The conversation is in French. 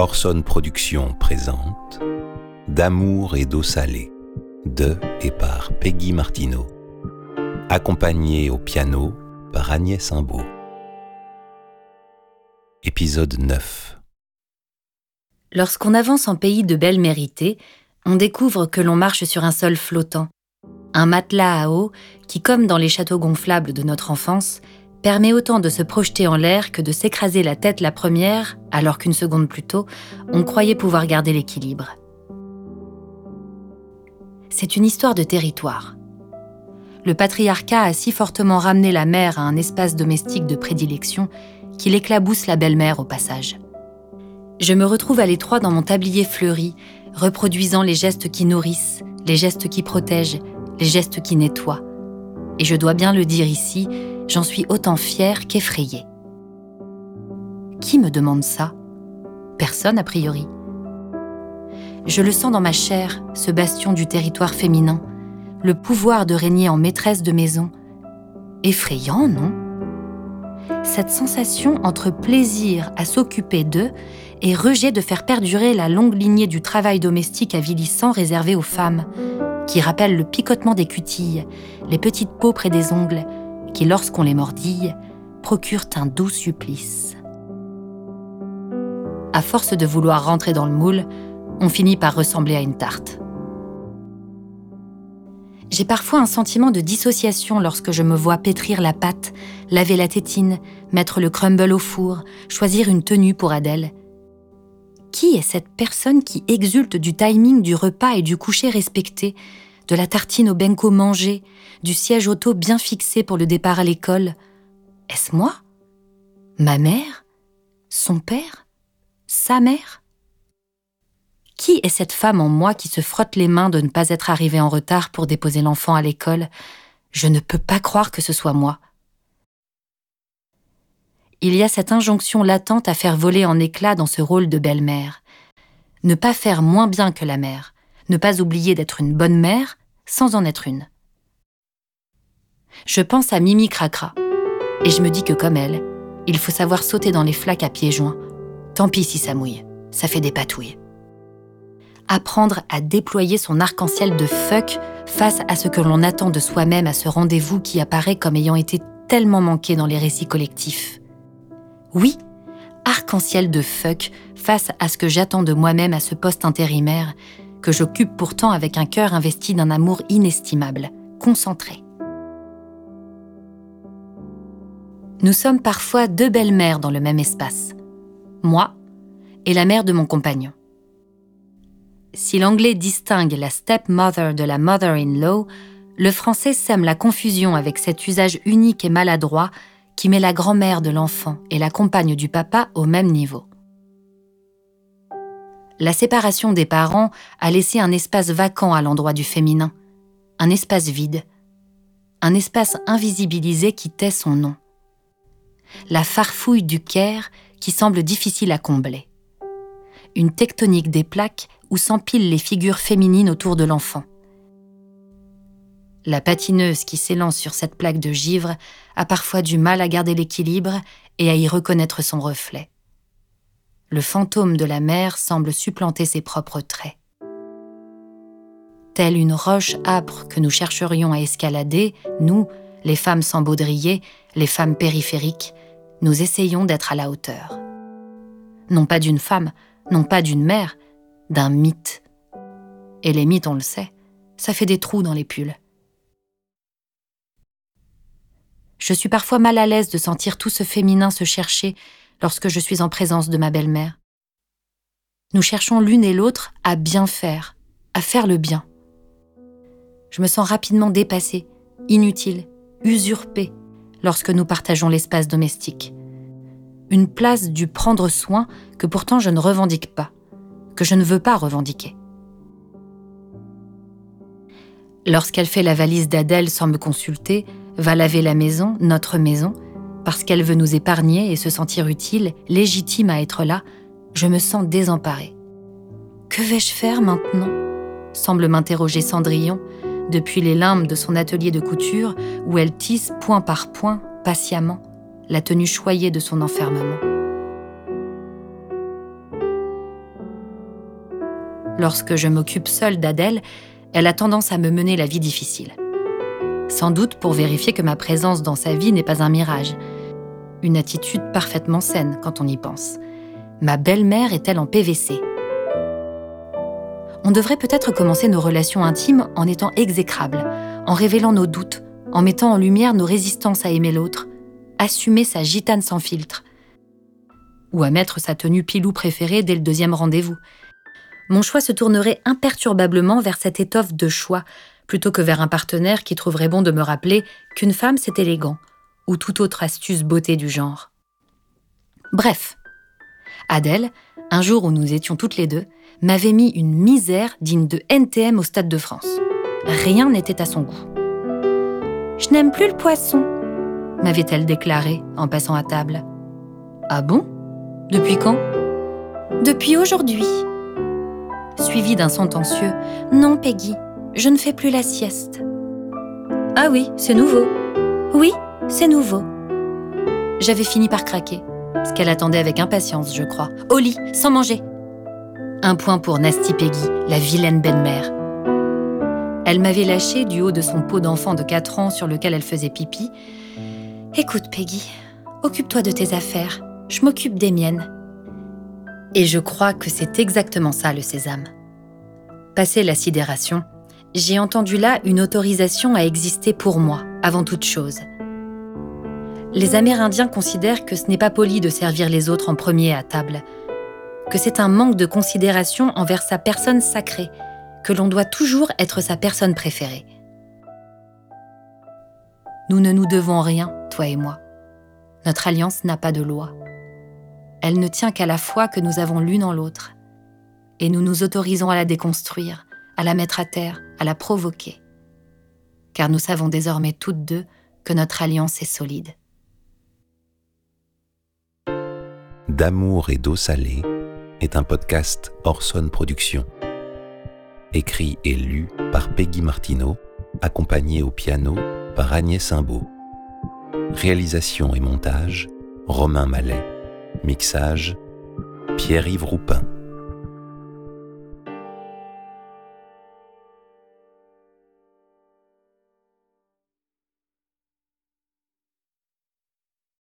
Orson Productions présente D'amour et d'eau salée de et par Peggy Martineau, accompagnée au piano par Agnès Imbeau. Épisode 9 Lorsqu'on avance en pays de belle méritée, on découvre que l'on marche sur un sol flottant, un matelas à eau qui, comme dans les châteaux gonflables de notre enfance, permet autant de se projeter en l'air que de s'écraser la tête la première, alors qu'une seconde plus tôt, on croyait pouvoir garder l'équilibre. C'est une histoire de territoire. Le patriarcat a si fortement ramené la mère à un espace domestique de prédilection qu'il éclabousse la belle-mère au passage. Je me retrouve à l'étroit dans mon tablier fleuri, reproduisant les gestes qui nourrissent, les gestes qui protègent, les gestes qui nettoient. Et je dois bien le dire ici, j'en suis autant fière qu'effrayée. Qui me demande ça? Personne a priori. Je le sens dans ma chair, ce bastion du territoire féminin, le pouvoir de régner en maîtresse de maison. Effrayant, non? Cette sensation entre plaisir à s'occuper d'eux et rejet de faire perdurer la longue lignée du travail domestique avilissant réservé aux femmes, qui rappelle le picotement des cutilles, les petites peaux près des ongles, qui, lorsqu'on les mordille, procurent un doux supplice. À force de vouloir rentrer dans le moule, on finit par ressembler à une tarte. J'ai parfois un sentiment de dissociation lorsque je me vois pétrir la pâte, laver la tétine, mettre le crumble au four, choisir une tenue pour Adèle. Qui est cette personne qui exulte du timing du repas et du coucher respecté, de la tartine au benko mangé, du siège auto bien fixé pour le départ à l'école. Est-ce moi? Ma mère? Son père? Sa mère? Qui est cette femme en moi qui se frotte les mains de ne pas être arrivée en retard pour déposer l'enfant à l'école? Je ne peux pas croire que ce soit moi. Il y a cette injonction latente à faire voler en éclats dans ce rôle de belle-mère. Ne pas faire moins bien que la mère, ne pas oublier d'être une bonne mère, sans en être une. Je pense à Mimi Cracra, et je me dis que comme elle, il faut savoir sauter dans les flaques à pieds joints. Tant pis si ça mouille, ça fait des patouilles. Apprendre à déployer son arc-en-ciel de fuck face à ce que l'on attend de soi-même à ce rendez-vous qui apparaît comme ayant été tellement manqué dans les récits collectifs. Oui, arc-en-ciel de fuck face à ce que j'attends de moi-même à ce poste intérimaire que j'occupe pourtant avec un cœur investi d'un amour inestimable, concentré. Nous sommes parfois deux belles-mères dans le même espace, moi et la mère de mon compagnon. Si l'anglais distingue la stepmother de la mother-in-law, le français sème la confusion avec cet usage unique et maladroit qui met la grand-mère de l'enfant et la compagne du papa au même niveau la séparation des parents a laissé un espace vacant à l'endroit du féminin, un espace vide, un espace invisibilisé qui tait son nom. La farfouille du Caire qui semble difficile à combler. Une tectonique des plaques où s'empilent les figures féminines autour de l'enfant. La patineuse qui s'élance sur cette plaque de givre a parfois du mal à garder l'équilibre et à y reconnaître son reflet le fantôme de la mer semble supplanter ses propres traits. Telle une roche âpre que nous chercherions à escalader, nous, les femmes sans baudrier, les femmes périphériques, nous essayons d'être à la hauteur. Non pas d'une femme, non pas d'une mère, d'un mythe. Et les mythes, on le sait, ça fait des trous dans les pulls. Je suis parfois mal à l'aise de sentir tout ce féminin se chercher lorsque je suis en présence de ma belle-mère. Nous cherchons l'une et l'autre à bien faire, à faire le bien. Je me sens rapidement dépassée, inutile, usurpée lorsque nous partageons l'espace domestique. Une place du prendre soin que pourtant je ne revendique pas, que je ne veux pas revendiquer. Lorsqu'elle fait la valise d'Adèle sans me consulter, va laver la maison, notre maison, parce qu'elle veut nous épargner et se sentir utile, légitime à être là, je me sens désemparée. Que vais-je faire maintenant? semble m'interroger Cendrillon, depuis les limbes de son atelier de couture où elle tisse point par point, patiemment, la tenue choyée de son enfermement. lorsque je m'occupe seule d'Adèle, elle a tendance à me mener la vie difficile. Sans doute pour vérifier que ma présence dans sa vie n'est pas un mirage. Une attitude parfaitement saine quand on y pense. Ma belle-mère est-elle en PVC On devrait peut-être commencer nos relations intimes en étant exécrables, en révélant nos doutes, en mettant en lumière nos résistances à aimer l'autre, assumer sa gitane sans filtre, ou à mettre sa tenue pilou préférée dès le deuxième rendez-vous. Mon choix se tournerait imperturbablement vers cette étoffe de choix, plutôt que vers un partenaire qui trouverait bon de me rappeler qu'une femme c'est élégant, ou toute autre astuce beauté du genre. Bref, Adèle, un jour où nous étions toutes les deux, m'avait mis une misère digne de NTM au Stade de France. Rien n'était à son goût. Je n'aime plus le poisson, m'avait-elle déclaré en passant à table. Ah bon? Depuis quand? Depuis aujourd'hui. Suivi d'un sentencieux Non, Peggy, je ne fais plus la sieste. Ah oui, c'est nouveau. Oui, c'est nouveau. J'avais fini par craquer, ce qu'elle attendait avec impatience, je crois. Au lit, sans manger. Un point pour Nasty Peggy, la vilaine belle-mère. Elle m'avait lâché du haut de son pot d'enfant de 4 ans sur lequel elle faisait pipi. Écoute, Peggy, occupe-toi de tes affaires, je m'occupe des miennes. Et je crois que c'est exactement ça le sésame. Passé la sidération, j'ai entendu là une autorisation à exister pour moi, avant toute chose. Les Amérindiens considèrent que ce n'est pas poli de servir les autres en premier à table, que c'est un manque de considération envers sa personne sacrée, que l'on doit toujours être sa personne préférée. Nous ne nous devons rien, toi et moi. Notre alliance n'a pas de loi. Elle ne tient qu'à la foi que nous avons l'une en l'autre. Et nous nous autorisons à la déconstruire, à la mettre à terre, à la provoquer. Car nous savons désormais toutes deux que notre alliance est solide. D'amour et d'eau salée est un podcast Orson Productions. Écrit et lu par Peggy Martineau, accompagné au piano par Agnès Simbaud. Réalisation et montage Romain Mallet. Mixage Pierre-Yves Roupin.